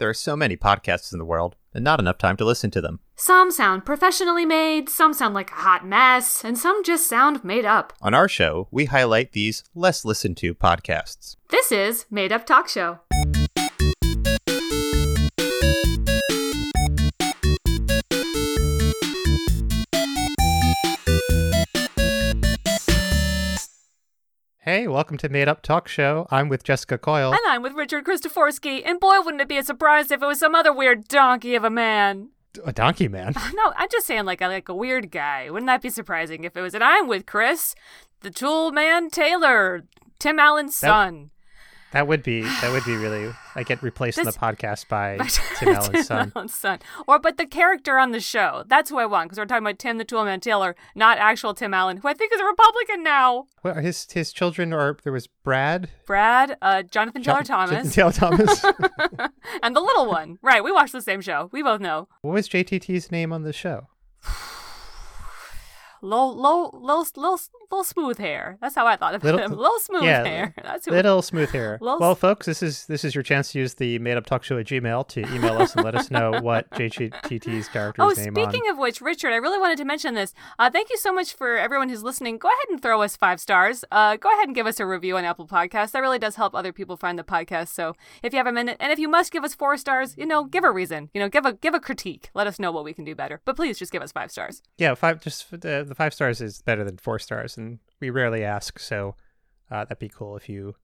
There are so many podcasts in the world, and not enough time to listen to them. Some sound professionally made, some sound like a hot mess, and some just sound made up. On our show, we highlight these less listened to podcasts. This is Made Up Talk Show. Hey, welcome to Made Up Talk Show. I'm with Jessica Coyle. And I'm with Richard Christoforsky, and boy, wouldn't it be a surprise if it was some other weird donkey of a man. A donkey man. No, I'm just saying, like a, like a weird guy. Wouldn't that be surprising if it was? And I'm with Chris, the Tool Man Taylor, Tim Allen's son. That would be that would be really. I get replaced in the podcast by Tim Allen's son. Allen's son. Or, but the character on the show. That's who I want, because we're talking about Tim the Toolman Taylor, not actual Tim Allen, who I think is a Republican now. Well, his his children are there was Brad, Brad, uh, Jonathan Taylor John- Thomas, Taylor Thomas. and the little one. Right, we watched the same show. We both know. what was JTT's name on the show? Low, low, low, low, low smooth hair. That's how I thought of Little- him. Low smooth yeah, hair. That's who. Little smooth hair. Little well, folks, this is this is your chance to use the Made Up Talk Show at Gmail to email us and let us know what JTT's character's Oh, name Oh, speaking on. of which, Richard, I really wanted to mention this. Uh, thank you so much for everyone who's listening. Go ahead and throw us five stars. Uh, go ahead and give us a review on Apple Podcasts. That really does help other people find the podcast. So if you have a minute, and if you must give us four stars, you know, give a reason. You know, give a give a critique. Let us know what we can do better. But please just give us five stars. Yeah, five. Just the the five stars is better than four stars, and we rarely ask, so uh, that'd be cool if you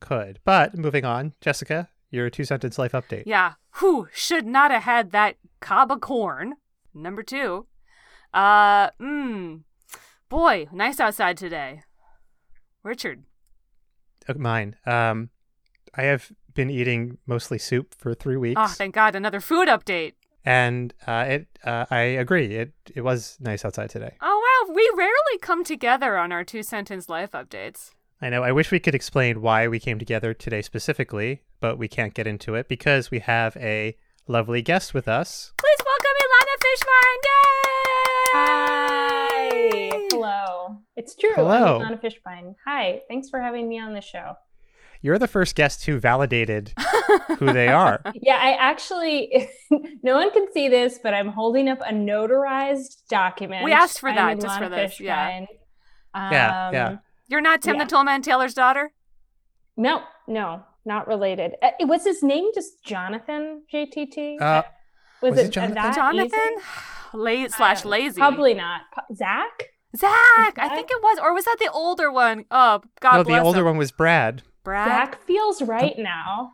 could. But moving on, Jessica, your two sentence life update. Yeah. Who should not have had that cob of corn? Number two. Uh, mmm. Boy, nice outside today. Richard. Uh, mine. Um, I have been eating mostly soup for three weeks, Oh, thank God, another food update. and uh, it. Uh, I agree. It it was nice outside today. Oh. We rarely come together on our two sentence life updates. I know. I wish we could explain why we came together today specifically, but we can't get into it because we have a lovely guest with us. Please welcome Ilana Fishbein. Yay! Hi. Hello. It's true. Hello. I'm Ilana Fishbein. Hi. Thanks for having me on the show. You're the first guest who validated who they are. Yeah, I actually, no one can see this, but I'm holding up a notarized document. We asked for that, just for this, yeah. Fishbein. Yeah, yeah. Um, You're not Tim Yeah. the Toolman Taylor's daughter? No, no, not related. Uh, was his name just Jonathan JTT? Uh, was, was it it Jonathan? Jonathan? easy? La- slash Uh, lazy. Probably not. Po- Zach? Zach. I think it was. Or was that the older one? Oh, God no, bless the older him. one was Brad. Brad. Zach feels right now.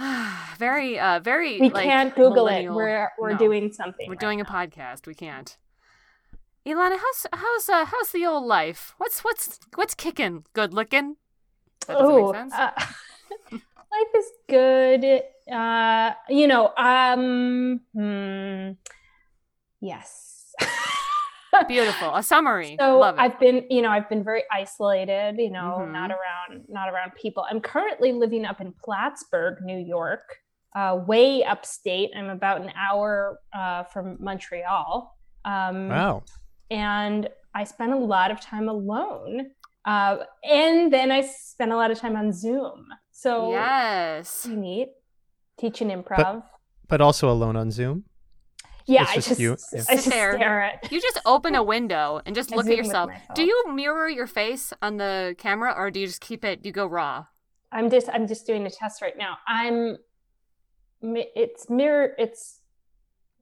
very, uh, very. We like, can't Google it. We're we're No. doing something. We're right doing a podcast. We can't. Ilana, how's how's uh, how's the old life? What's what's what's kicking? Good looking. That doesn't Oh, make sense. uh, life is good. Uh, you know, um, hmm, yes. Beautiful. A summary. So Love it. I've been, you know, I've been very isolated. You know, Mhm. not around, not around people. I'm currently living up in Plattsburgh, New York, uh, way upstate. I'm about an hour uh, from Montreal. Um, Wow. and I spent a lot of time alone. Uh, and then I spent a lot of time on Zoom. So yes. pretty neat. Teaching improv. But also alone on Zoom. Yeah, it's I just just, you. Yeah. Sit just there. stare at. You just open a window and just look at yourself. Do you mirror your face on the camera or do you just keep it? You go raw. I'm just I'm just doing a test right now. I'm. It's mirror. It's.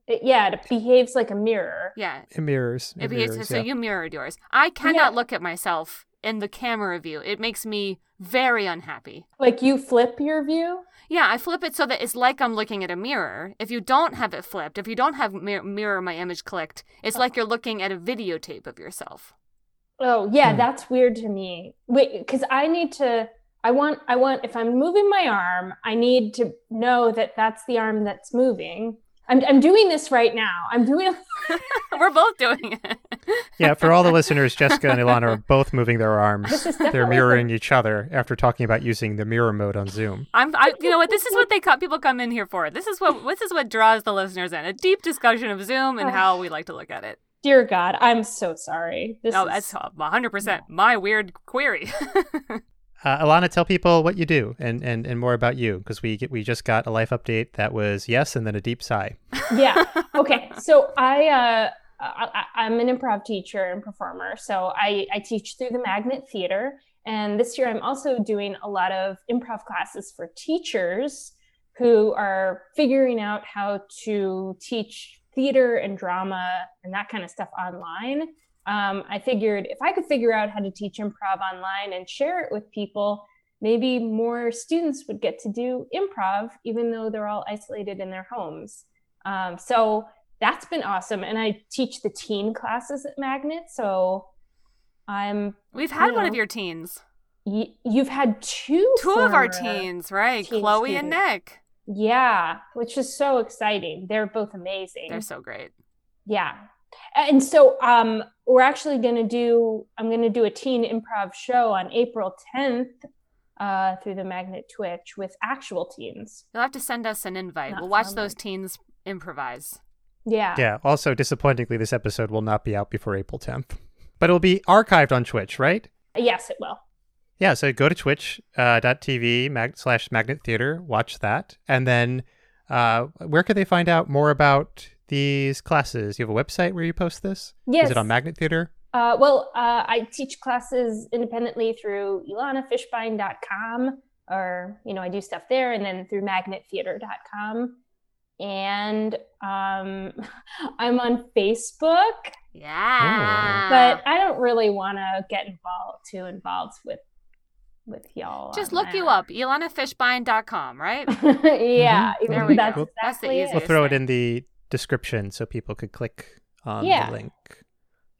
It, yeah, it behaves like a mirror. Yeah. It mirrors. It It behaves- mirrors, so yeah. you mirrored yours. I cannot Yeah. look at myself in the camera view. It makes me very unhappy. Like you flip your view. Yeah, I flip it so that it's like I'm looking at a mirror. If you don't have it flipped, if you don't have mir- mirror my image clicked, it's like you're looking at a videotape of yourself. Oh yeah, Hmm. that's weird to me. Wait, because I need to. I want. I want. If I'm moving my arm, I need to know that that's the arm that's moving. I'm. I'm doing this right now. I'm doing. We're both doing it. Yeah, for all the listeners, Jessica and Ilana are both moving their arms. They're mirroring each other after talking about using the mirror mode on Zoom. I'm, I, you know what? This is what they co- people come in here for. This is what this is what draws the listeners in. A deep discussion of Zoom and oh. how we like to look at it. Dear God, I'm so sorry. This No, is, that's 100 percent my weird query. Uh, Ilana, tell people what you do and, and, and more about you because we get, we just got a life update that was yes and then a deep sigh. yeah. Okay. So I, uh, I I'm an improv teacher and performer. So I, I teach through the Magnet Theater, and this year I'm also doing a lot of improv classes for teachers who are figuring out how to teach theater and drama and that kind of stuff online. Um, I figured if I could figure out how to teach improv online and share it with people, maybe more students would get to do improv, even though they're all isolated in their homes. Um, so that's been awesome. And I teach the teen classes at Magnet. So I'm. We've had one know, of your teens. y- you've had two. Two of our teens, right? teen Chloe and. Nick. Yeah, which is so exciting. They're both amazing. They're so great. Yeah. And so um we're actually going to do I'm going to do a teen improv show on April 10th uh through the Magnet Twitch with actual teens. You'll have to send us an invite. Not we'll watch those like- teens improvise. Yeah. Yeah. Also, disappointingly, this episode will not be out before April 10th, but it'll be archived on Twitch, right? Yes, it will. Yeah. So go to twitch.tv mag- slash magnet theater, watch that. And then uh, where could they find out more about these classes? You have a website where you post this? Yes. Is it on Magnet Theater? Uh, well, uh, I teach classes independently through ilanafishbein.com, or, you know, I do stuff there, and then through magnettheater.com. And um, I'm on Facebook, Yeah. but I don't really want to get involved, too involved with with y'all. just on look you there. up, ilanafishbein.com, right? yeah, Mhm. There we that's go. That's the exactly it. We'll throw it in the description so people could click on Yeah. the link.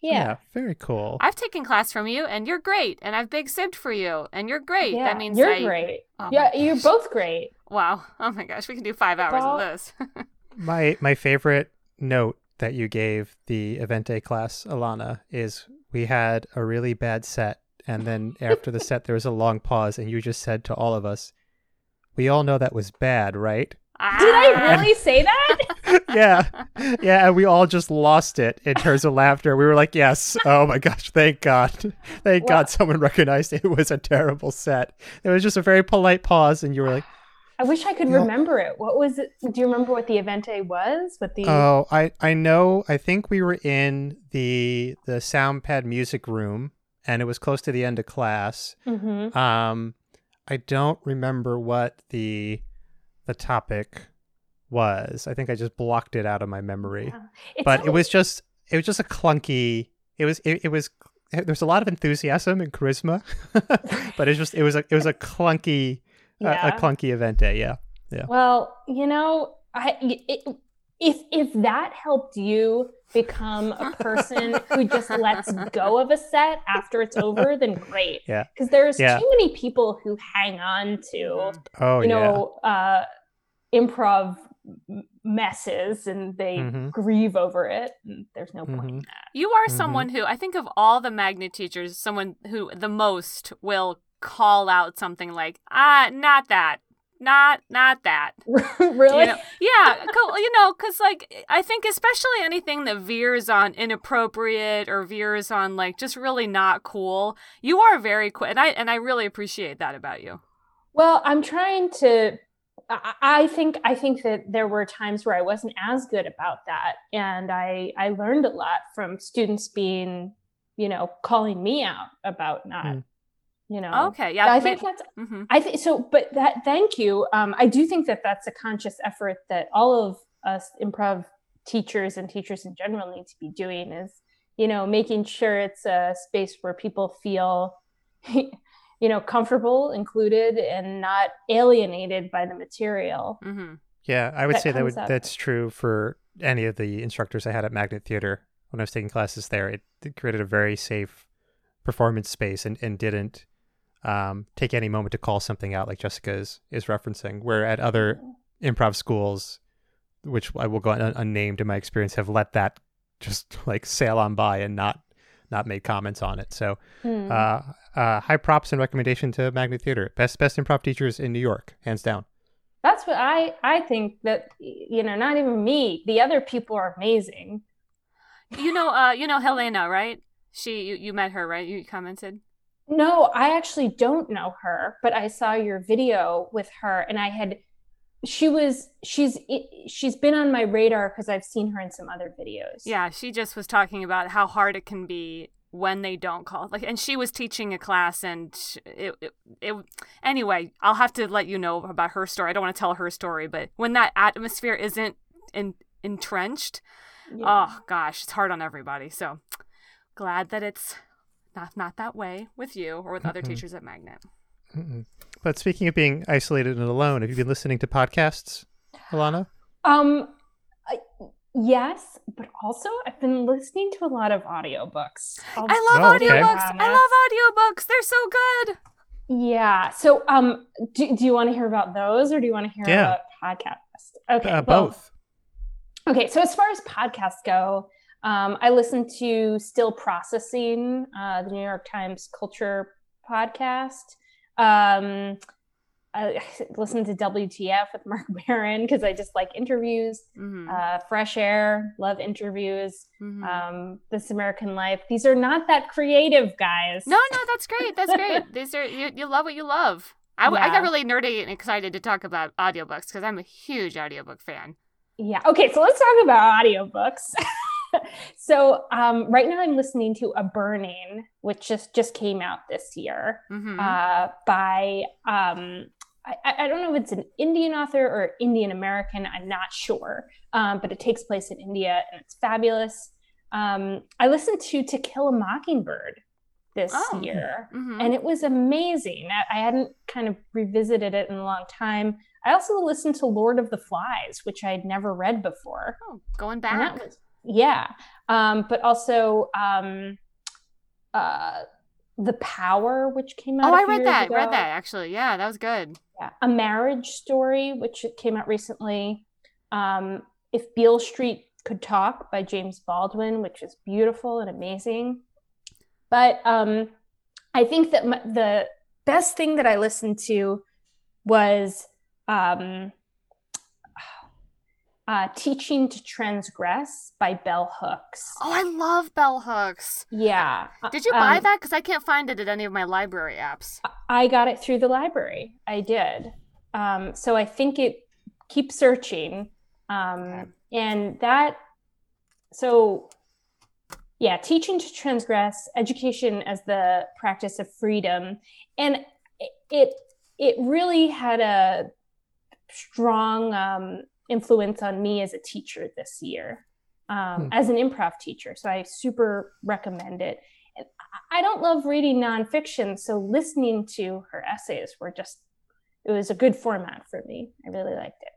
Yeah. yeah. very cool. I've taken class from you, and you're great, and I've big sibbed for you, and you're great. Yeah, that means you're I- great. Oh yeah, my you're both great. Wow. Oh my gosh, we can do five hours Well- of this. My my favorite note that you gave the Evente class, Ilana, is we had a really bad set, and then after the set there was a long pause, and you just said to all of us, "We all know that was bad, right?" Ah. Did I really say that? yeah, yeah, and we all just lost it in terms of laughter. We were like, "Yes, oh my gosh, thank God, thank Well- God, someone recognized it was a terrible set." There was just a very polite pause, and you were like. I wish I could know- remember it. What was it? Do you remember what the evente was? What the Oh, I I know. I think we were in the the soundpad music room, and it was close to the end of class. Mhm. Um, I don't remember what the the topic was. I think I just blocked it out of my memory. It's But it was just it was just a clunky. It was it, it was there's a lot of enthusiasm and charisma, but it's just it was a it was a clunky a, a clunky event day. Yeah. yeah. Well, you know, I it, if if that helped you become a person who just lets go of a set after it's over, then great. Yeah. Because there's Yeah. too many people who hang on to Oh you yeah. know uh, improv m- messes and they Mhm. grieve over it. And there's no point in Mhm. that. You are Mhm. someone who I think of all the magnet teachers, someone who the most will call out something like, ah, not that. Not not that. really? You know? Yeah, co- you know, because like I think especially anything that veers on inappropriate or veers on like just really not cool, you are very quick, and I and I really appreciate that about you. Well, I'm trying to. I I think I think that there were times where I wasn't as good about that, and I I learned a lot from students being, you know, calling me out about not, Hmm. you know. Okay, yeah, I think that's hmm I think so, but that thank you. Um, I do think that that's a conscious effort that all of us improv teachers and teachers in general need to be doing is, you know, making sure it's a space where people feel, you know, comfortable, included, and not alienated by the material. hmm Yeah, I would that say that would, that's true for any of the instructors I had at Magnet Theater when I was taking classes there. It, it created a very safe performance space and, and didn't um, take any moment to call something out like Jessica is, is referencing. Where at other improv schools, which I will go un- unnamed in my experience, have let that just like sail on by and not not made comments on it. So Hmm. uh, uh, high props and recommendation to Magnet Theater. Best best improv teachers in New York, hands down. That's what I I think that you know, not even me. The other people are amazing. You know, uh, you know Helena, right? She, you, you met her, right? You commented. No, I actually don't know her, but I saw your video with her and I had she was she's she's been on my radar because I've seen her in some other videos. Yeah, she just was talking about how hard it can be when they don't call. Like and she was teaching a class and it, it, it anyway i'll have to let you know about her story. I don't want to tell her story but when that atmosphere isn't in, entrenched yeah. oh gosh it's hard on everybody. So glad that it's not not that way with you or with other teachers at magnet. Mm-mm. but speaking of being isolated and alone have you been listening to podcasts ilana? Um I, Yes, but also I've been listening to a lot of audiobooks. I'll I love oh, audiobooks. I love audiobooks. They're so good. Yeah. So um do, do you want to hear about those or do you want to hear yeah. about podcasts? Okay. Uh, well, both. Okay, so as far as podcasts go, um, I listen to Still Processing, uh, the New York Times culture podcast. Um, I listen to WTF with Marc Maron because I just like interviews. Mm-hmm. Uh, Fresh Air, love interviews. Mm-hmm. Um, this American Life. These are not that creative, guys. No, no, that's great. That's great. These are you, you love what you love. I, yeah. I got really nerdy and excited to talk about audiobooks because I'm a huge audiobook fan. Yeah. Okay, so let's talk about audiobooks. so um, right now I'm listening to A Burning, which just just came out this year mm-hmm. uh, by um, I, I, don't know if it's an Indian author or Indian American. I'm not sure, um, but it takes place in India and it's fabulous. Um, I listened to To Kill a Mockingbird this oh, year, mm-hmm. and it was amazing. I, I, hadn't kind of revisited it in a long time. I also listened to Lord of the Flies, which I'd never read before. Oh, going back. Was, yeah, um, but also um, uh, the Power, which came out. Oh, I read that. Ago. Read that actually. Yeah, that was good. Yeah, A Marriage Story, which came out recently. Um, if Beale Street Could Talk by James Baldwin, which is beautiful and amazing. But um, I think that my, the best thing that I listened to was um, uh, Teaching to Transgress by Bell Hooks. Oh, I love Bell Hooks. Yeah. Did you buy um, that? Because I can't find it at any of my library apps. I got it through the library. I did. Um, so I think it keep searching. Um, okay. And that, so yeah, teaching to transgress, education as the practice of freedom. And it, it really had a strong um, influence on me as a teacher this year, um, hmm. as an improv teacher. So I super recommend it. And I don't love reading nonfiction, so listening to her essays were just it was a good format for me. I really liked it.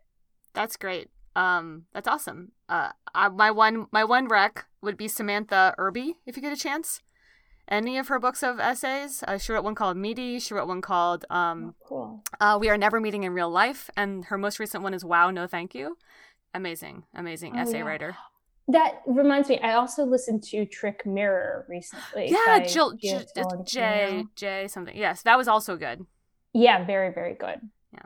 That's great. Um, that's awesome. Uh, I, my one my one rec would be Samantha Irby if you get a chance any of her books of essays. Uh, she wrote one called Meaty. She wrote one called um, oh, cool. uh, We Are Never Meeting in Real Life. And her most recent one is Wow, No Thank You. Amazing, amazing oh, essay yeah. writer. That reminds me, I also listened to Trick Mirror recently. Yeah, Jill, J, J, J, something. Yes, that was also good. Yeah, very, very good. Yeah.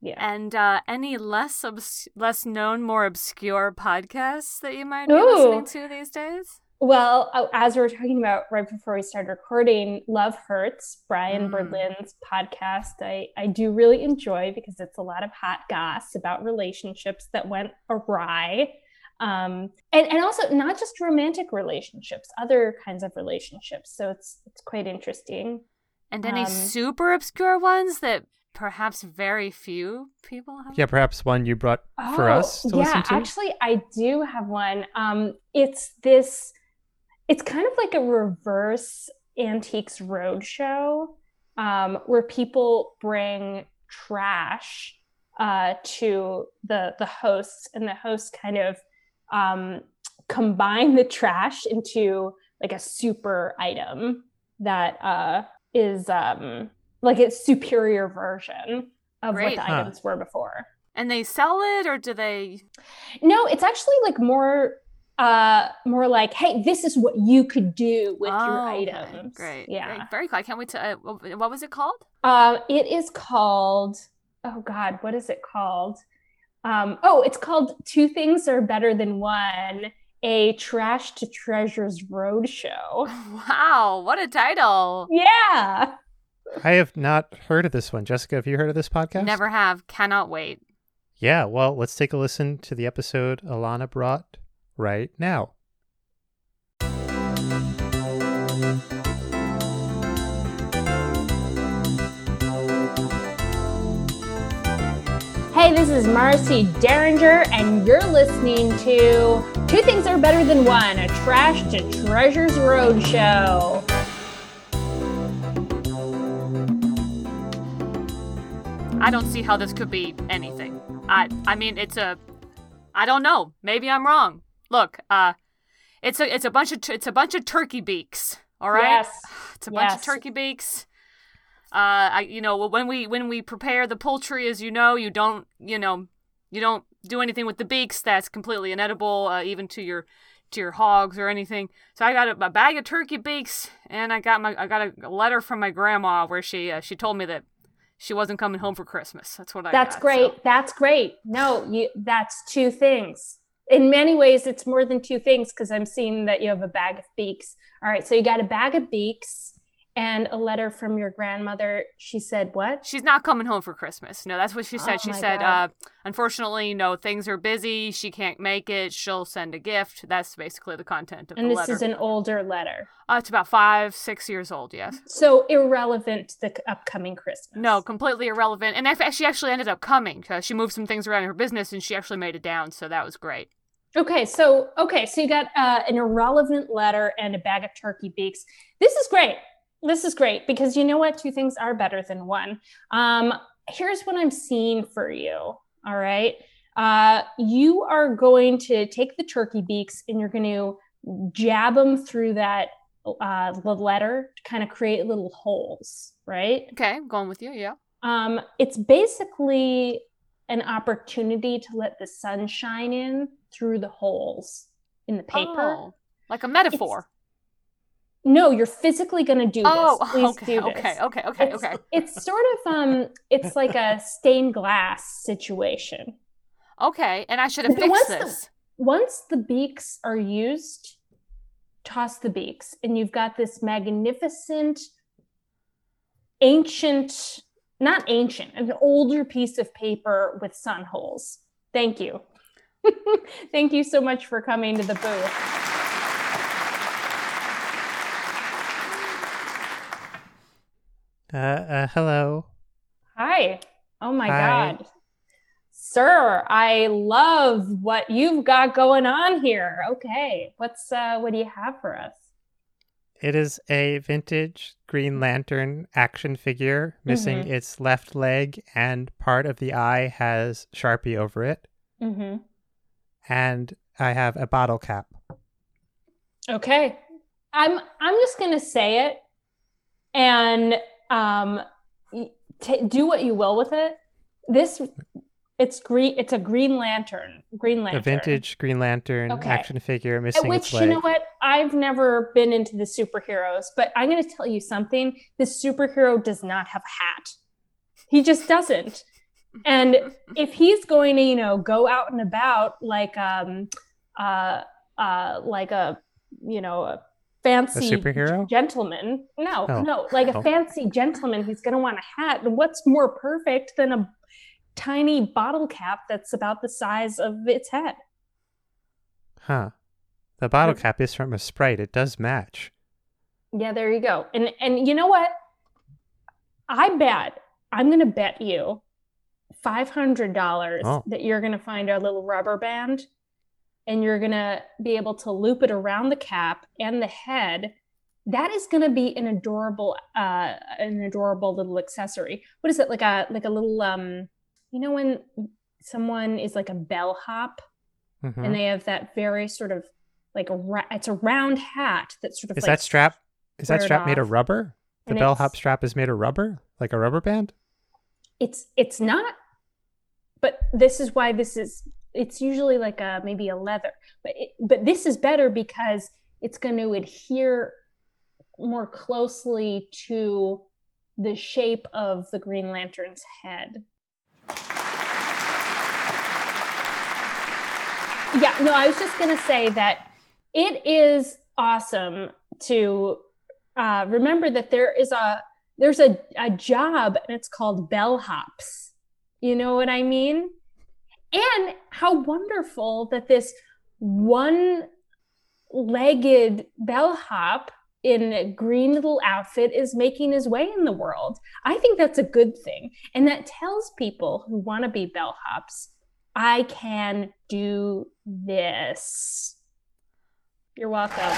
Yeah. And uh, any less obs- less known, more obscure podcasts that you might be Ooh. listening to these days? Well, uh, as we were talking about right before we started recording, Love Hurts, Brian mm. Berlin's podcast, I, I do really enjoy because it's a lot of hot goss about relationships that went awry. Um, and, and also not just romantic relationships, other kinds of relationships. So it's it's quite interesting. And any um, super obscure ones that perhaps very few people have? Yeah, perhaps one you brought for oh, us to yeah, actually, I do have one. Um, it's this it's kind of like a reverse antiques roadshow um, where people bring trash uh, to the the hosts, and the hosts kind of um, combine the trash into like a super item that uh, is um, like a superior version of Great. what the huh. items were before. And they sell it, or do they? No, it's actually like more uh, more like, hey, this is what you could do with oh, your items. Okay. Great. Yeah. Great. Very cool. I can't wait to. Uh, what was it called? Um, it is called. Oh God, what is it called? Um, oh, it's called Two Things Are Better Than One, a Trash to Treasures Roadshow. Wow, what a title. Yeah. I have not heard of this one. Jessica, have you heard of this podcast? Never have. Cannot wait. Yeah, well, let's take a listen to the episode Ilana brought right now. Hey, this is Marcy Derringer, and you're listening to Two Things Are Better Than One, a Trash to Treasures Roadshow. I don't see how this could be anything. I I mean it's a I don't know. Maybe I'm wrong. Look, uh it's a it's a bunch of it's a bunch of turkey beaks. All right? Yes. It's a bunch of turkey beaks. Uh I you know, when we when we prepare the poultry as you know, you don't, you know, you don't do anything with the beaks that's completely inedible uh, even to your to your hogs or anything. So I got a, a bag of turkey beaks and I got my I got a, letter from my grandma where she uh, she told me that she wasn't coming home for Christmas. That's what I That's got, great. so- That's great. No, you that's two things. In many ways, it's more than two things because I'm seeing that you have a bag of beaks. All right, so you got a bag of beaks and a letter from your grandmother. She said what? She's not coming home for Christmas. No, that's what she said. Oh she said, uh, unfortunately, no, things are busy. She can't make it. She'll send a gift. That's basically the content of And the this letter. is an older letter. uh, it's about five, six years old, yes. So irrelevant to the upcoming Christmas. No, completely irrelevant. And she actually ended up coming. She moved some things around in her business and she actually made it down. So that was great. Okay, so okay, so you got uh, an irrelevant letter and a bag of turkey beaks. This is great. This is great because you know what? Two things are better than one. Um, here's what I'm seeing for you. All right, uh, you are going to take the turkey beaks and you're going to jab them through that uh, the letter to kind of create little holes. Right. Okay, I'm going with you. Yeah. Um, it's basically an opportunity to let the sun shine in through the holes in the paper. Oh, like a metaphor. No, you're physically going to do this. Oh, Please okay, do this. okay, okay, okay, It's, okay. it's sort of um, it's like a stained glass situation. Okay, and I should have fixed once the- this. Once the beaks are used, toss the beaks, and you've got this magnificent, ancient, not ancient, an older piece of paper with sun holes. Thank you. Thank you so much for coming to the booth. Uh, uh hello. Hi. Oh my Hi. God. Sir, I love what you've got going on here. Okay. What's uh what do you have for us? It is a vintage Green Lantern action figure, missing Mhm. its left leg, and part of the eye has Sharpie over it. Mm-hmm. And I have a bottle cap. Okay. I'm I'm just going to say it and um t- do what you will with it. This it's green it's a green lantern, green lantern. A vintage Green Lantern Okay. action figure At missing which its you know what? I've never been into the superheroes, but I'm going to tell you something. The superhero does not have a hat. He just doesn't. And if he's going to, you know, go out and about like um uh uh like a you know a fancy superhero? gentleman. No, Oh. no, like a Oh. fancy gentleman, he's gonna want a hat. And what's more perfect than a tiny bottle cap that's about the size of its head? Huh. The bottle cap is from a sprite. It does match. Yeah, there you go. And and you know what? I bet I'm gonna bet you five hundred dollars Oh. that you're gonna find a little rubber band and you're gonna be able to loop it around the cap and the head. That is gonna be an adorable uh an adorable little accessory. What is it? Like a like a little um you know when someone is like a bellhop Mhm. and they have that very sort of like a ra- it's a round hat that sort of Is like that strap? Is that strap made of rubber? The bellhop strap is made of rubber, like a rubber band. it's it's not but this is why this is it's usually like a maybe a leather but it, but this is better because it's going to adhere more closely to the shape of the green lantern's head yeah no i was just going to say that it is awesome to uh, remember that there is a there's a, a job and it's called bellhops. You know what I mean? And how wonderful that this one legged bellhop in a green little outfit is making his way in the world. I think that's a good thing. And that tells people who want to be bellhops, I can do this. You're welcome.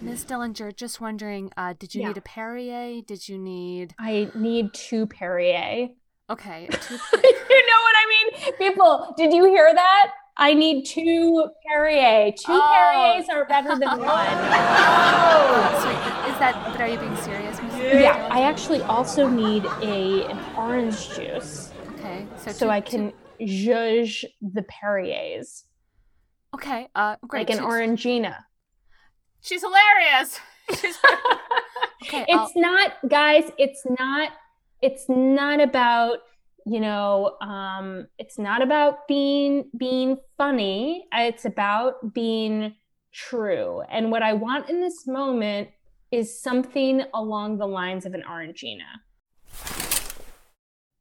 Miss Dillinger, just wondering, uh, did you Yeah. need a Perrier? Did you need I need two Perrier. okay? Two you know what I mean? People, did you hear that? I need two Perrier. Two Oh. Perriers are better than one. Oh. Is that? But are you being serious, Miss? Yeah, I actually also need a an orange juice Okay, so so two- I can judge the Perriers okay, uh, great. like an two- orangina. She's hilarious. She's okay. I'll- It's not, guys. It's not. It's not about you know. Um, it's not about being being funny. It's about being true. And what I want in this moment is something along the lines of an orangina.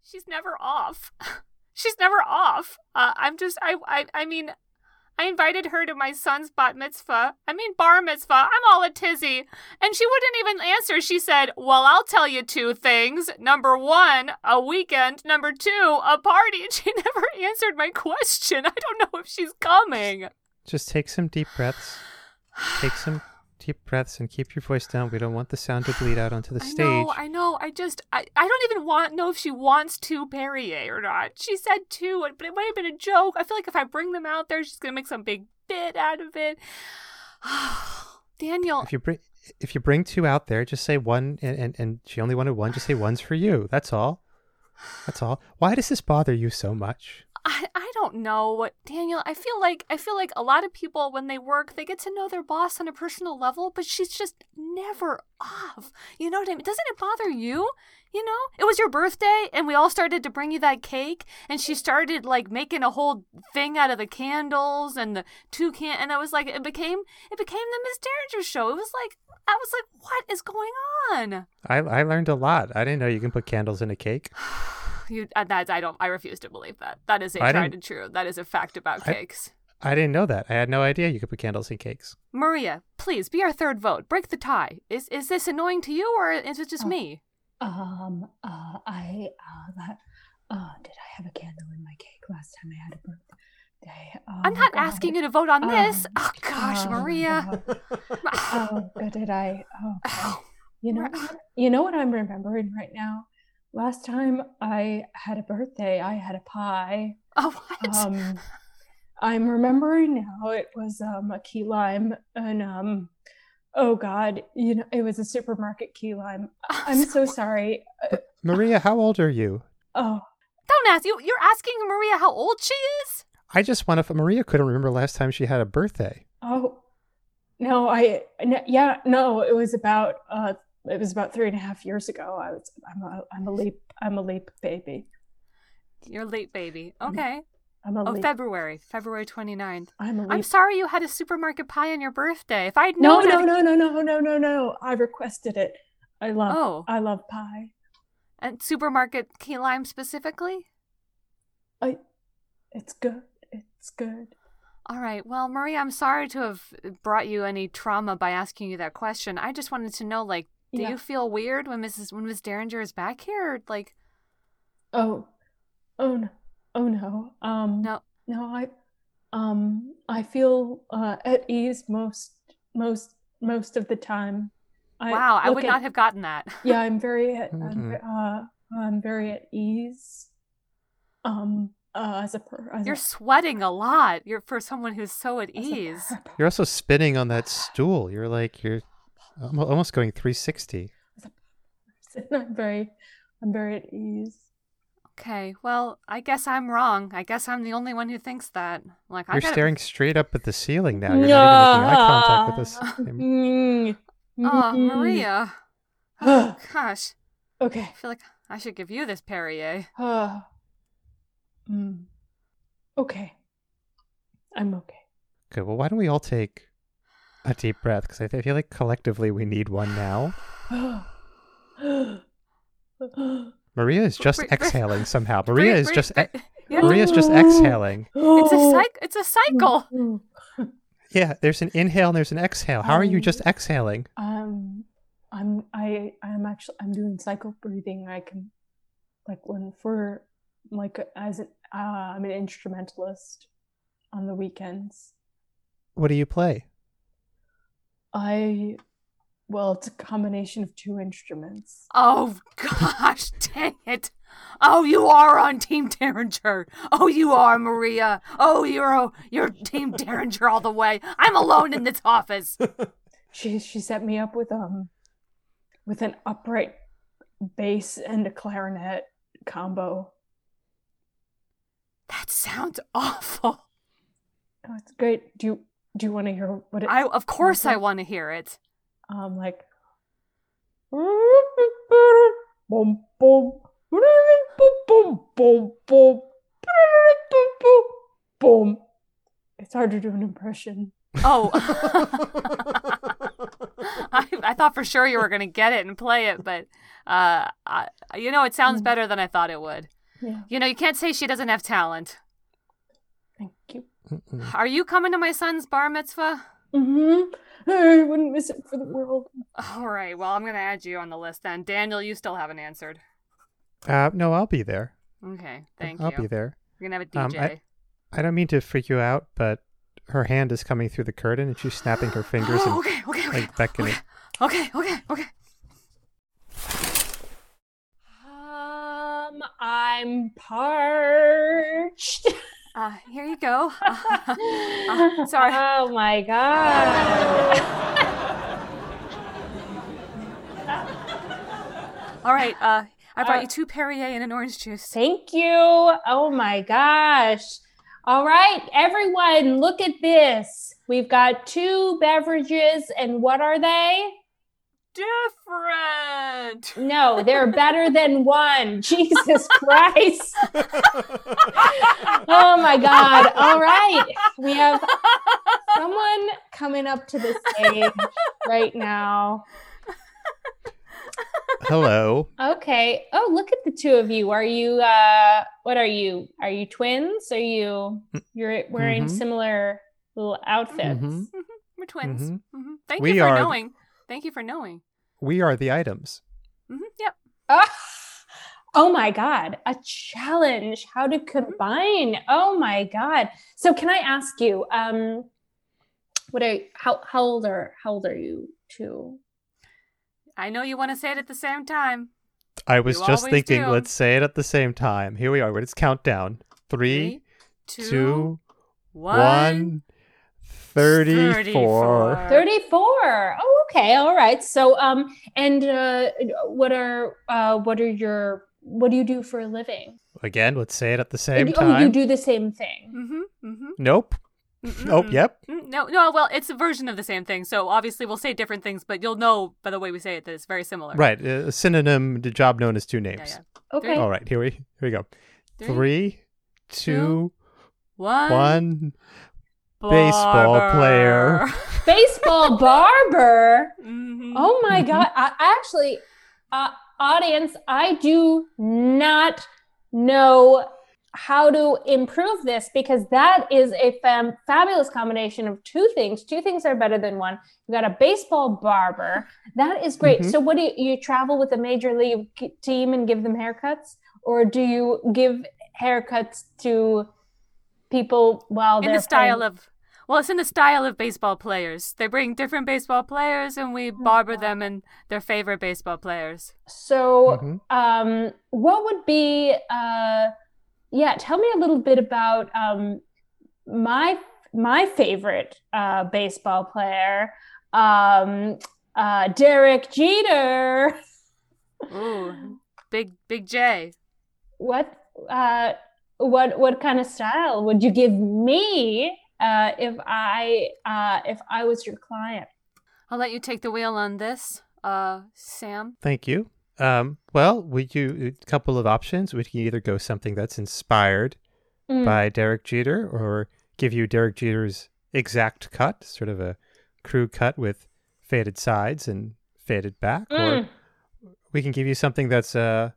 she's never off. She's never off. Uh, I'm just, I, I, I mean, I invited her to my son's bat mitzvah. I mean, bar mitzvah. I'm all a tizzy. And she wouldn't even answer. She said, Well, I'll tell you two things. Number one, a weekend. Number two, a party. And she never answered my question. I don't know if she's coming. Just take some deep breaths. Take some deep breaths and keep your voice down. We don't want the sound to bleed out onto the I stage. know, I know. I just, I, I don't even want know if she wants two Perrier or not. She said two, but it might have been a joke. I feel like if I bring them out there, she's gonna make some big bit out of it. Daniel, if you bring if you bring two out there, just say one, and, and, and she only wanted one. Just say one's for you. That's all. That's all. Why does this bother you so much? I, I don't know what Daniel. I feel like I feel like a lot of people when they work, they get to know their boss on a personal level, but she's just never off. You know what I mean? Doesn't it bother you? You know, it was your birthday, and we all started to bring you that cake, and she started like making a whole thing out of the candles and the two can, and I was like, it became it became the Miss Derringer show. It was like I was like, what is going on? I I learned a lot. I didn't know you can put candles in a cake. You uh, that I don't I refuse to believe that. That is a I tried and true. That is a fact about I- cakes. I didn't know that. I had no idea you could put candles in cakes. Maria, please be our third vote. Break the tie. Is is this annoying to you or is it just Oh. me? Um, uh, I, uh, that, uh, did I have a candle in my cake last time I had a birthday? Oh, I'm not God. asking you to vote on this. Um, Oh gosh, oh, Maria. God. Oh, did I? Oh, You know, you know what I'm remembering right now? Last time I had a birthday, I had a pie. oh, what? Um, I'm remembering now it was um, a key lime and um, oh God, you know, it was a supermarket key lime. I'm so sorry. Uh, Maria, how old are you? Oh, Don't ask you. You're asking Maria how old she is. I just want to. Maria couldn't remember last time she had a birthday. oh, no, I, no, yeah, no, it was about, uh, it was about three and a half years ago. I was, I'm a, I'm a leap, I'm a leap baby. You're late, baby. Mm. Okay. I'm a Oh, leap. February, February 29th. I'm a leap. I'm sorry you had a supermarket pie on your birthday. If I'd No, known, no, I'd- no, no, no, no, no, no. I requested it. I love, Oh. I love pie. And supermarket key lime specifically. I, it's good. It's good. All right. Well, Maria, I'm sorry to have brought you any trauma by asking you that question. I just wanted to know, like, do Yeah. you feel weird when Mrs. when Miss Derringer is back here? Or, like, Oh, oh no, oh no. Um, no. no, I, um, I feel uh, at ease most, most, most of the time. I wow, I would at- not have gotten that. Yeah, I'm very, at, I'm, Mhm. uh, I'm very at ease. Um, uh, as a per, as You're a, sweating a lot. You're for someone who's so at ease. You're also spinning on that stool. You're like you're almo- almost going 360. person. I'm very, I'm very at ease. Okay. Well, I guess I'm wrong. I guess I'm the only one who thinks that. Like, I You're gotta. staring straight up at the ceiling now. You're not even making eye contact with us. Mm. Oh, Mm. Maria. Oh, gosh. Okay. I feel like I should give you this Perrier. Uh, mm, okay. I'm okay. Okay, well, why don't we all take a deep breath? Because I feel like collectively we need one now. Maria is just Bri- Bri- exhaling somehow. Maria Bri- is just Bri- e- yeah. Maria is just exhaling. It's a cycle. It's a cycle. Yeah, there's an inhale and there's an exhale. How are you just exhaling? Um, I'm I I'm actually I'm doing cycle breathing. I can like when for like as an uh, I'm an instrumentalist on the weekends. What do you play? I well, it's a combination of two instruments. Oh gosh, dang it! Oh, you are on Team Derringer. Oh, you are Maria. Oh, you're you're Team Derringer all the way. I'm alone in this office. She she set me up with um with an upright bass and a clarinet combo. That sounds awful. Oh, it's great. Do you do you want to hear what it? I of course I want to hear it. Um, like. Boom, boom, boom, boom, boom, boom. It's hard to do an impression. Oh, I, I thought for sure you were going to get it and play it, but uh, I, you know, it sounds mm. better than I thought it would. Yeah. You know, you can't say she doesn't have talent. Thank you. Mm-mm. Are you coming to my son's bar mitzvah? mm-hmm i wouldn't miss it for the world All right. Well, I'm going to add you on the list then. Daniel, you still haven't answered. Uh, no, I'll be there. Okay. Thank you. I'll be there. We're going to Um, have a DJ. I don't mean to freak you out, but her hand is coming through the curtain and she's snapping her fingers Oh, and okay, okay, okay. like beckoning. Okay, okay, okay. um i'm parched Uh, here you go. Uh, sorry. oh my god all right. Uh, I brought Uh, you two Perrier and an orange juice. Thank you. Oh my gosh. All right, everyone, look at this. We've got two beverages, and what are they? Different. No, they're better than one. Jesus Christ. Oh my God. All right. We have someone coming up to the stage right now. Hello. Okay. Oh, look at the two of you. Are you uh what are you? Are you twins? Are you you're wearing Mhm. similar little outfits? Mhm. We're twins. Mhm. hmm Thank We you for are- knowing. Thank you for knowing. We are the items. hmm Yep. Ah! oh my god, a challenge. How to combine. Oh my god. So can I ask you um what are how how old are how old are you two? I know you want to say it at the same time. I was You just thinking, do. let's say it at the same time. Here we are. Let's count down. Three, Three, two, one. one. 34. 34 oh okay all right so um and uh what are uh what are your what do you do for a living Again, let's say it at the same time. oh you do the same thing Mm-hmm. Mm-hmm. Nope. Oh, yep. No, no. Well, it's a version of the same thing. So obviously, we'll say different things, but you'll know by the way we say it that it's very similar. Right. A synonym, the job known as two names. yeah. okay All right. Here we here we go. Three, Three, two, one. one. Baseball player. baseball barber Mhm. oh my Mhm. god I, actually uh, audience i do not know how to improve this because that is a fam- fabulous combination of two things two things are better than one you got a baseball barber that is great Mhm. so what do you, you travel with a major league team and give them haircuts or do you give haircuts to people while in they're the style playing- of well it's in the style of baseball players. They bring different baseball players and we barber them and their favorite baseball players. So Mhm. um what would be uh yeah tell me a little bit about um my my favorite uh baseball player um uh derek jeter. Ooh big big j. What uh what what kind of style would you give me uh if i uh if i was your client i'll let you take the wheel on this uh sam Thank you. Um, well, we do a couple of options. We can either go something that's inspired Mm. by Derek Jeter or give you Derek Jeter's exact cut, sort of a crew cut with faded sides and faded back. Or Mm. we can give you something that's uh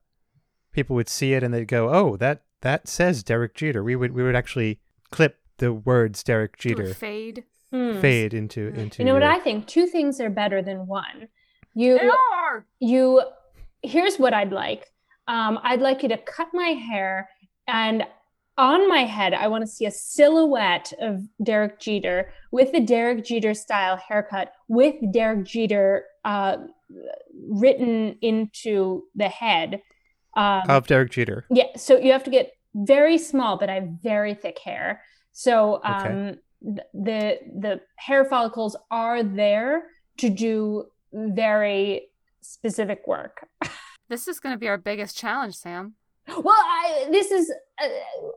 people would see it and they'd go, "Oh, that that says Derek Jeter." We would we would actually clip the words Derek Do Jeter fade. Mm. fade into into You know what I think? Two things are better than one. You They are. you here's what I'd like. Um, I'd like you to cut my hair and on my head, I want to see a silhouette of Derek Jeter with the Derek Jeter style haircut with Derek Jeter uh, written into the head. Um, of Derek Jeter. yeah, so you have to get very small, but I have very thick hair. So um, Okay. th- the the hair follicles are there to do very specific work. This is going to be our biggest challenge, Sam. Well, I, this is uh,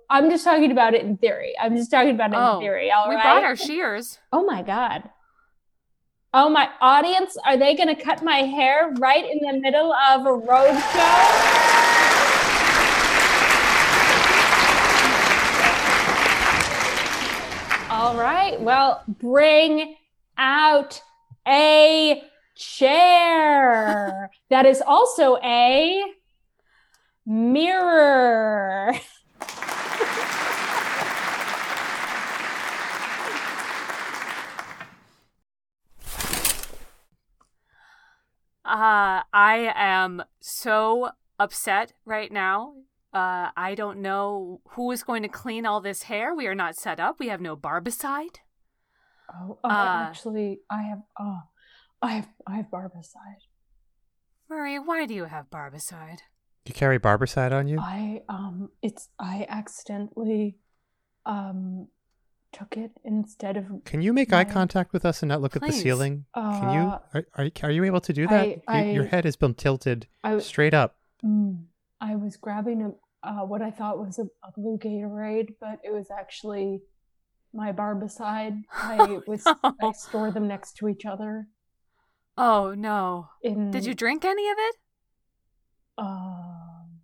I'm just talking about it in theory. I'm just talking about it Oh, in theory. All we right. brought our shears. oh my god. Oh my audience, are they going to cut my hair right in the middle of a road show? All right. Well, bring out a chair that is also a mirror. Uh, I am so upset right now. Uh, I don't know who is going to clean all this hair. We are not set up. We have no barbicide. Oh, oh Uh, actually, I have. Oh, I have. I have barbicide. Murray, why do you have barbicide? You carry Barbicide on you? I um, it's. I accidentally, um, took it instead of. Can you make eye contact with us and not look at the Please. ceiling? Can you? Uh, Are, are, you- are you able to do that? I- You- your head has been tilted I, straight up. mm, I was grabbing a uh, what I thought was a, a blue Gatorade, but it was actually my barbicide. I was. I no. store them next to each other. Oh no! In Did you drink any of it? Um.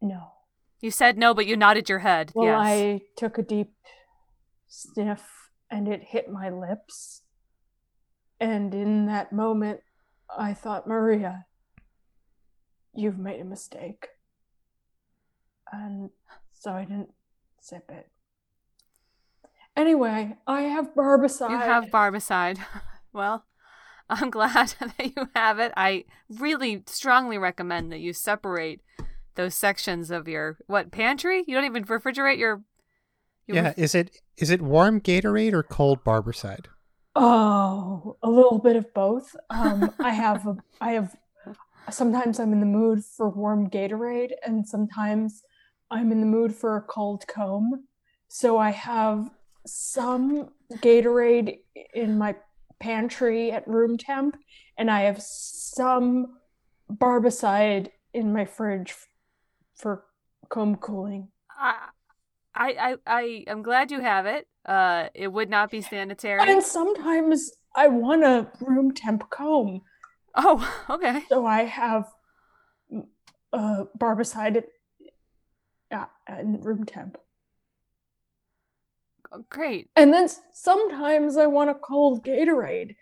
No. You said no, but you nodded your head. Well, yes. I took a deep sniff and it hit my lips. And in that moment, I thought, Maria, you've made a mistake. And so I didn't sip it. Anyway, I have barbicide. You have barbicide. well, I'm glad that you have it. I really strongly recommend that you separate those sections of your what pantry. You don't even refrigerate your. your Yeah. ref- Is it is it warm Gatorade or cold Barbicide? Oh, a little bit of both. Um, I have a, I have sometimes I'm in the mood for warm Gatorade and sometimes I'm in the mood for a cold comb. So I have some Gatorade in my pantry at room temp and I have some barbicide in my fridge f- for comb cooling. I, I, I, I am glad you have it. Uh, it would not be sanitary. And sometimes I want a room temp comb. Oh, okay. So I have uh, barbicide at, at room temp. Great. And then sometimes I want a cold Gatorade.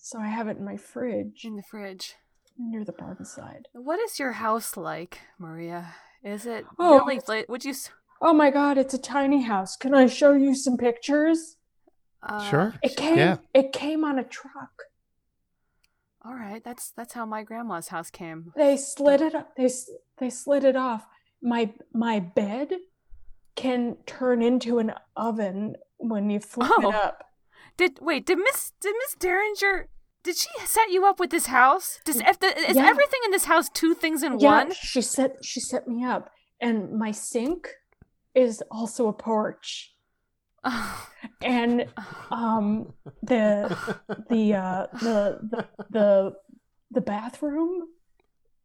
So I have it in my fridge In the fridge. Near the barbicide. What is your house like, Maria? Is it Oh, really? it's- Would you? Oh my god, it's a tiny house. Can I show you some pictures? Uh, Sure. It came Yeah. it came on a truck. All right. That's that's how my grandma's house came. They slid it up. They they slid it off. My my bed can turn into an oven when you flip Oh. it up. Did wait? Did Miss did Miss Derringer? Did she set you up with this house? Does if the, is Yeah. everything in this house two things in Yeah, one? she set she set me up, and my sink is also a porch, Oh, and um the the uh the the the, the bathroom,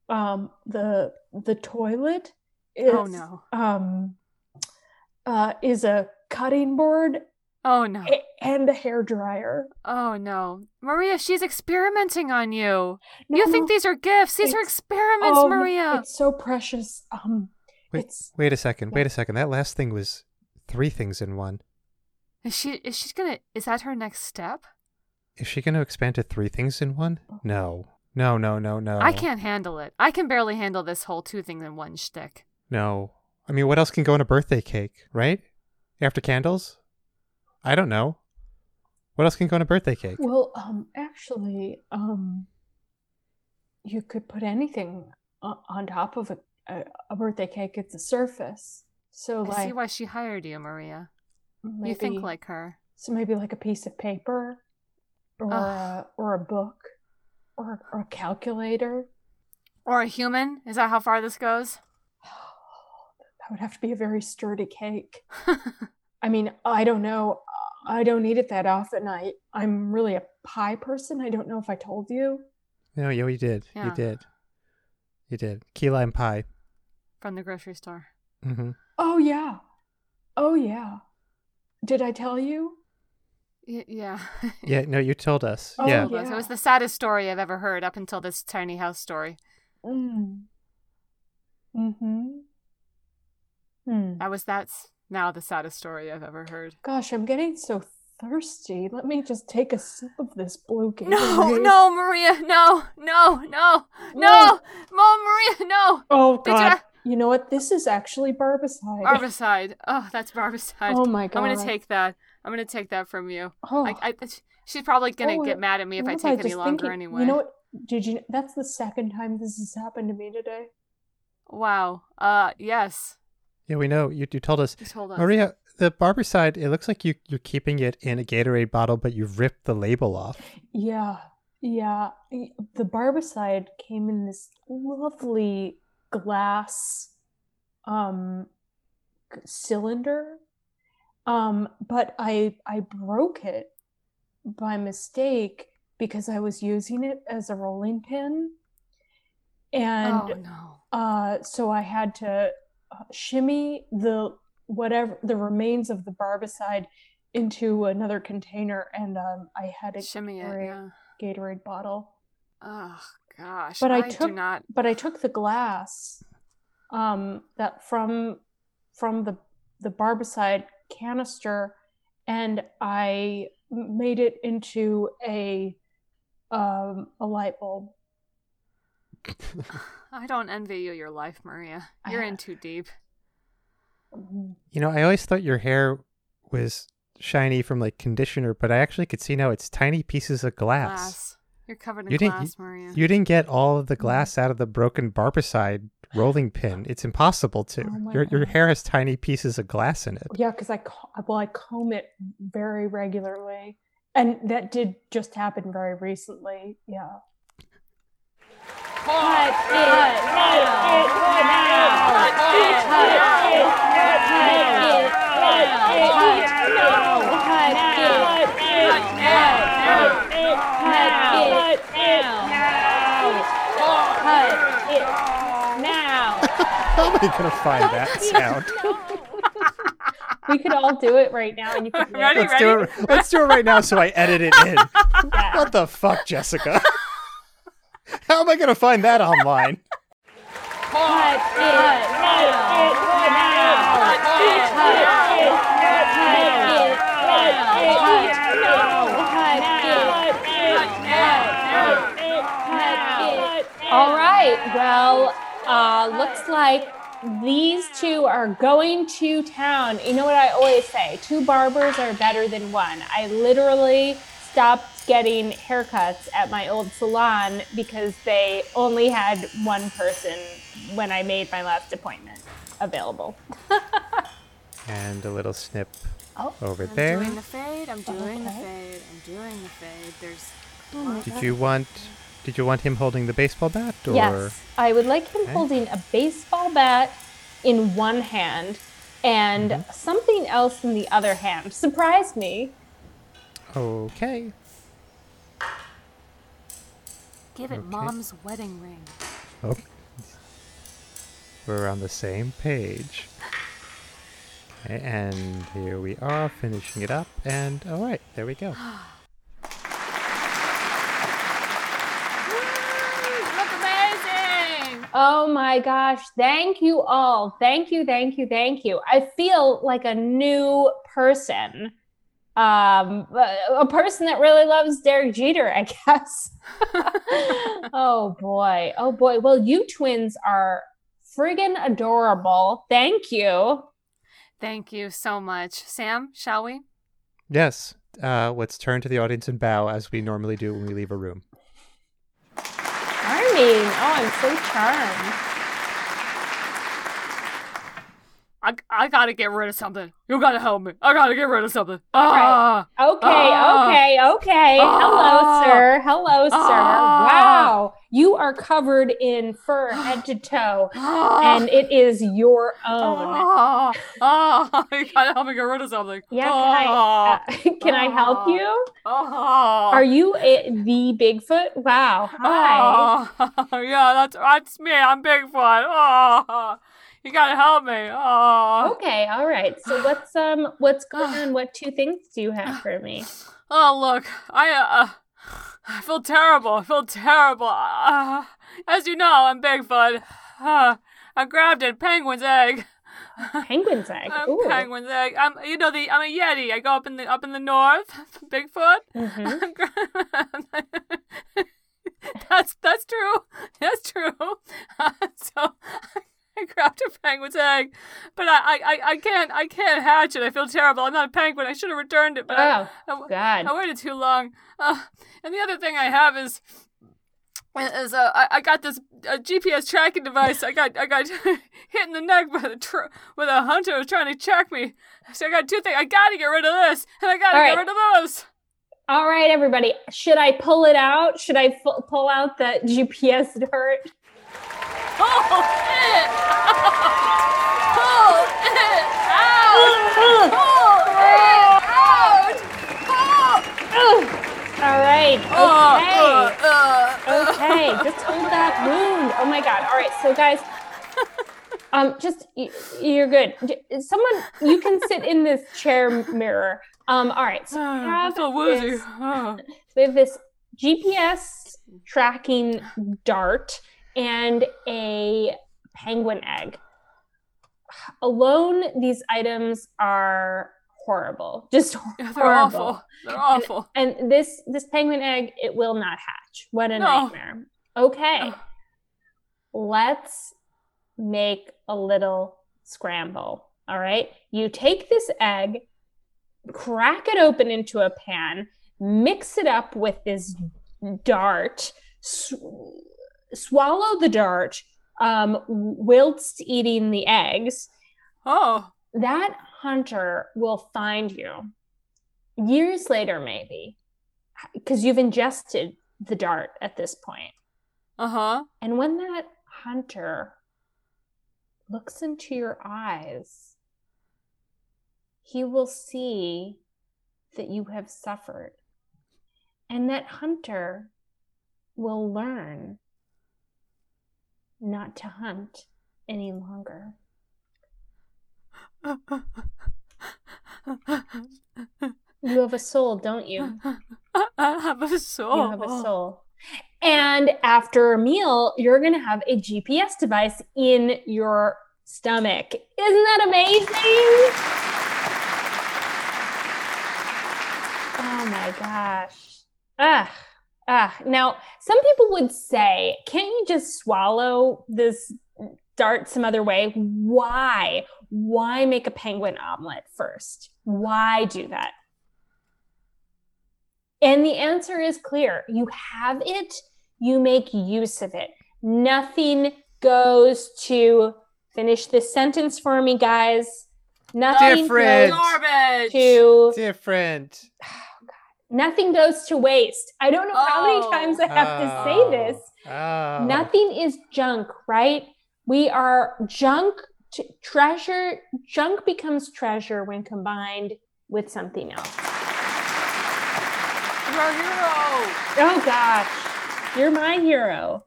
um the the toilet is oh no. um uh is a cutting board Oh no. and the hair dryer. Oh no. Maria, she's experimenting on you. No, you think these are gifts? These are experiments, um, Maria. It's so precious. Um, Wait, it's wait a second. Yeah. Wait a second. That last thing was three things in one. Is she is she gonna is that her next step? Is she going to expand to three things in one? No. No, no, no, no. I can't handle it. I can barely handle this whole two things in one shtick. No. I mean, what else can go in a birthday cake, right? After candles? I don't know. What else can go in a birthday cake? well, um, actually, um, you could put anything on top of a, a, a birthday cake at the surface. So, I like, see why she hired you, Maria. maybe, You think like her. so maybe like a piece of paper, or Ugh. a, or a book, or or a calculator. Or a human? Is that how far this goes? That would have to be a very sturdy cake. I mean, I don't know. I don't eat it that often. I I'm really a pie person. I don't know if I told you. No, yeah, you did. You did. You did. Key lime pie. From the grocery store. hmm Oh yeah. Oh yeah. Did I tell you? Y- yeah. Yeah, no, you told us. Oh, yeah. Told us. It was the saddest story I've ever heard up until this tiny house story. Mm. Mm-hmm. Hmm. That was that's now the saddest story I've ever heard. Gosh, I'm getting so thirsty. Let me just take a sip of this blue Gatorade. No, no, Maria, no, no, no, no, Mo, Maria, no. Oh God. ya- You know what? This is actually barbicide. Barbicide. Oh, that's barbicide. Oh my God. I'm gonna take that. I'm gonna take that from you. Oh. I, I, she's probably gonna Oh, get mad at me if I take any longer thinking? anyway. You know what? Did you? That's the second time this has happened to me today. Wow. Uh, yes. Yeah, we know. You, you told us. You told us. Maria, the barbicide, it looks like you, you're keeping it in a Gatorade bottle, but you've ripped the label off. Yeah, yeah. The barbicide came in this lovely glass um cylinder. Um, but I I broke it by mistake because I was using it as a rolling pin. And oh no. uh so I had to shimmy the whatever the remains of the barbicide into another container and um I had a Shimmy it. Gatorade, Yeah. Gatorade bottle. Oh gosh. But I do took- not. But I took the glass um that from from the the barbicide canister and I made it into a um a light bulb. I don't envy you your life, Maria. You're in too deep. You know, I always thought your hair was shiny from like conditioner, but I actually could see now it's tiny pieces of glass. Glass. You're covered in You didn't- glass, Maria. You didn't get all of the mm. glass out of the broken barbicide rolling pin. It's impossible to. Oh my your your hair has tiny pieces of glass in it. Yeah, because I well I comb it very regularly, and that did just happen very recently. Yeah. Cut it! Cut it! Cut it! Cut it! Cut it! Cut it! No! Cut it! Cut it! Cut it! Cut it! Now! How am I gonna find that sound? We could all do it right now, and you could Ready, Let's do it. Let's do it right now, so I edit it in. Yeah. What the fuck, Jessica? How am I gonna find that online? Cut it! All right. Well, uh, looks like these two are going to town. You know what I always say? Two barbers are better than one. I literally stopped getting haircuts at my old salon because they only had one person when I made my last appointment available. And a little snip Oh, over I'm there. doing the fade. I'm oh, doing the fade. I'm doing the fade. There's. Did you want? Did you want him holding the baseball bat, or Yes, I would like him Okay. holding a baseball bat in one hand and mm-hmm. something else in the other hand. Surprise me. okay? Give it Okay. mom's wedding ring. Oh, we're on the same page. Okay, and here we are finishing it up. And all right, there we go. Look amazing! Oh my gosh. Thank you all. Thank you, thank you, thank you. I feel like a new person. Um, a person that really loves Derek Jeter, I guess. oh boy. Oh boy. Well, you twins are friggin' adorable. Thank you. Thank you so much. Sam, shall we? Yes. Uh, let's turn to the audience and bow as we normally do when we leave a room. Charming. Oh, I'm so charmed. I, I gotta get rid of something. You gotta help me. I gotta get rid of something. Ah! Okay, Ah. okay, okay. Hello, Ah. sir. Hello, sir. Ah. Wow. You are covered in fur head to toe, Ah! and it is your own. Ah! Ah! You gotta help me get rid of something. Yeah, can I, uh, can I help you? Are you a, the Bigfoot? Wow. Hi. Ah! yeah, that's that's me. I'm Bigfoot. You gotta help me. Ah! Okay, all right. So what's um what's going on? What two things do you have for me? Oh, look, I, uh, I feel terrible. I feel terrible. Uh, as you know, I'm Bigfoot. Uh, I grabbed a penguin's egg. Penguin's egg. Ooh. penguin's egg. I'm, you know, the I'm a yeti. I go up in the up in the north. Bigfoot. Mhm. that's that's true. That's true. so. I grabbed a penguin's egg, but I, I, I- I can't I can't hatch it. I feel terrible. I'm not a penguin. I should have returned it, but I, Oh I- God. I waited too long. Uh, and the other thing I have is is uh, I, I got this uh, GPS tracking device. I got I got hit in the neck by the tr- with a hunter who was trying to track me. So I got two things. I gotta get rid of this, and I gotta All get right. rid of those. All right, everybody. Should I pull it out? Should I pull out that GPS dart? Oh shit! oh shit! Ouch! Oh shit! Ouch! Oh! All right. Okay. Okay. Just hold that wound. Oh my God. All right. So guys, um, just you're good. Someone, you can sit in this chair mirror. Um. All right. So we have feel this- Oh. So we have this GPS tracking dart and a penguin egg. Alone, these items are horrible. Just Yeah, they're awful. They're awful. And this this penguin egg, it will not hatch. What a No. nightmare. Okay. Let's make a little scramble. All right. You take this egg, crack it open into a pan, mix it up with this dart, sw- swallow the dart um, whilst eating the eggs. Oh. That hunter will find you years later, maybe, because you've ingested the dart at this point. Uh huh. And when that hunter looks into your eyes, he will see that you have suffered. And that hunter will learn not to hunt any longer. You have a soul, don't you? I have a soul. You have a soul. And after a meal, you're going to have a GPS device in your stomach. Isn't that amazing? Oh my gosh. Ah, ah. Now, some people would say, can't you just swallow this dart some other way? Why? Why make a penguin omelet first? Why do that? And the answer is clear. You have it, you make use of it. Nothing goes to finish this sentence for me, guys. Nothing Different. goes Garbage. to Different. nothing goes to waste. I don't know how Oh. many times I have to Oh. say this. Oh. Nothing is junk, right? We are junk t- treasure. Junk becomes treasure when combined with something else. You're a hero. Oh gosh, you're my hero.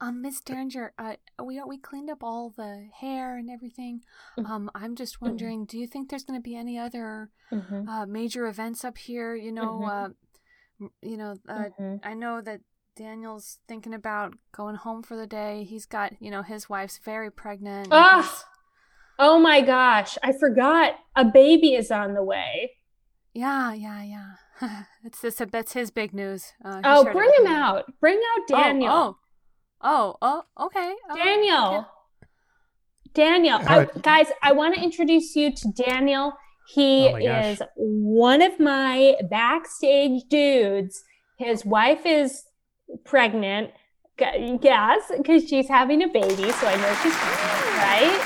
Um, Miss Derringer, uh, we we cleaned up all the hair and everything. Mhm. Um, I'm just wondering, do you think there's going to be any other Mhm. uh, major events up here? You know, Mhm. uh, you know, uh, Mhm. I know that Daniel's thinking about going home for the day. He's got, you know, his wife's very pregnant. Ah! Oh my gosh, I forgot a baby is on the way. yeah, yeah, yeah. it's this. That's his big news. Uh, Oh, bring him out. Bring out Oh, Daniel. Oh, oh, oh, oh, okay. Daniel. Daniel, I, guys, I want to introduce you to Daniel. He Oh is one of my backstage dudes. His wife is pregnant. Yes, because she's having a baby, so I know she's pregnant, right?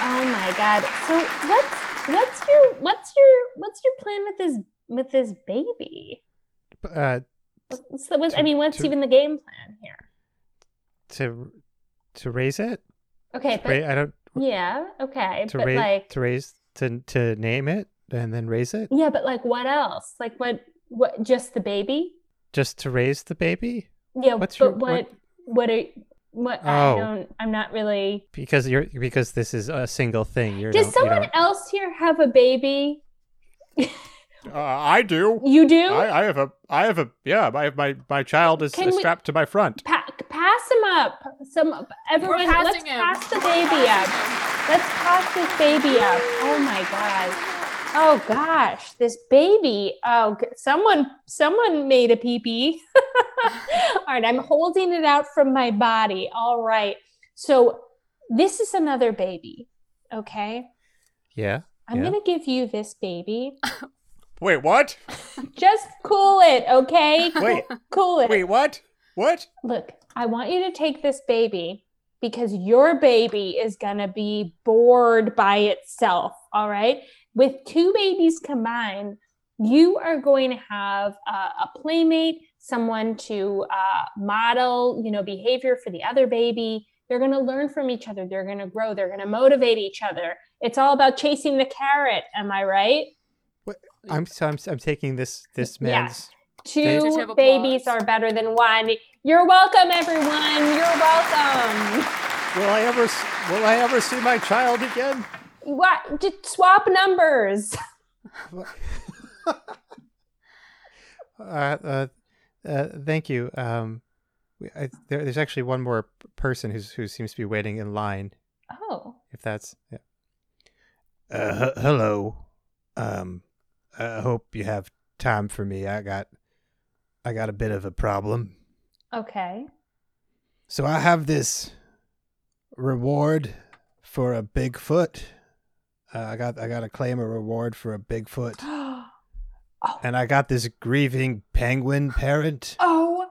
Oh my god! So what's what's your what's your what's your plan with this with this baby? Uh, What's, the- what's, I mean, what's to- even the game plan here? To to raise it. Okay, but ra- I don't yeah, okay, to but raise like to raise to to name it and then raise it. Yeah, but like what else? Like what what just the baby? Just to raise the baby Yeah, What's but your- what what- what are what I Oh. don't I'm not really because you're because this is a single thing. You're Does don't- you someone else here have a baby? Uh, I do. You do? I, I have a. I have a. Yeah, my my my child is Can uh, we- strapped to my front. Pa- pass him up. Some everyone passing let's him. pass the baby up. Let's pass this baby up. Oh my god. Oh gosh, this baby. Oh, someone someone made a pee pee. All right, I'm holding it out from my body. All right. So this is another baby. Okay. Yeah. I'm Yeah. going to give you this baby. Wait, what? Just cool it, okay? Wait, Cool it. wait, what? What? Look, I want you to take this baby because your baby is going to be bored by itself. All right. With two babies combined, you are going to have uh, a playmate, someone to uh, model, you know, behavior for the other baby. They're going to learn from each other. They're going to grow. They're going to motivate each other. It's all about chasing the carrot. Am I right? I'm so I'm, I'm taking this this Yeah. man's. Two babies are better than one. You're welcome, everyone. You're welcome. Will I ever? Will I ever see my child again? What? Just swap numbers. Uh, uh, uh, thank you. Um, I, there, there's actually one more person who's who seems to be waiting in line. Oh, If that's yeah. Uh, h- hello. Um, I hope you have time for me. I got, I got a bit of a problem. Okay. So I have this reward for a Bigfoot. Uh, I got I got to claim a reward for a Bigfoot, oh, and I got this grieving penguin parent. oh,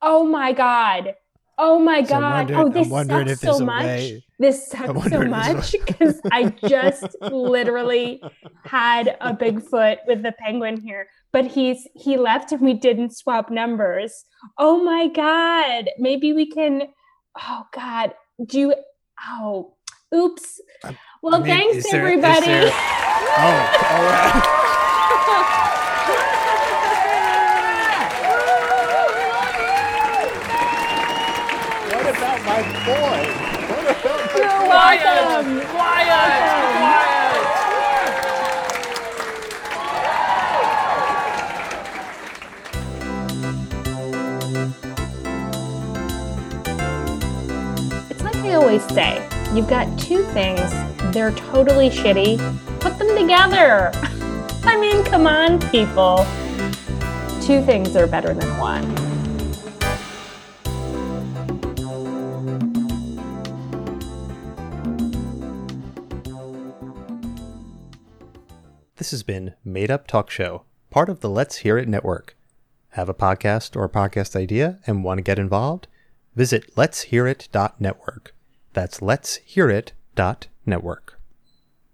oh my God. Oh my So God. oh, this sucks so much. way- This sucks so wondering if there's a- much because I just literally had a Bigfoot with the penguin here, but he's he left and we didn't swap numbers. Oh my God. Maybe we can. Oh God. Do you? Oh, oops. Well, I mean, thanks there- everybody. there- Oh, all right. What about my boy? What about my You're Quiet! welcome. Quiet! Quiet! It's like I always say, you've got two things, they're totally shitty. Put them together. I mean, come on, people. Two things are better than one. Has been Made Up Talk Show, part of the Let's Hear It network. Have a podcast or podcast idea and want to get involved? Visit letshearit.network. That's letshearit.network.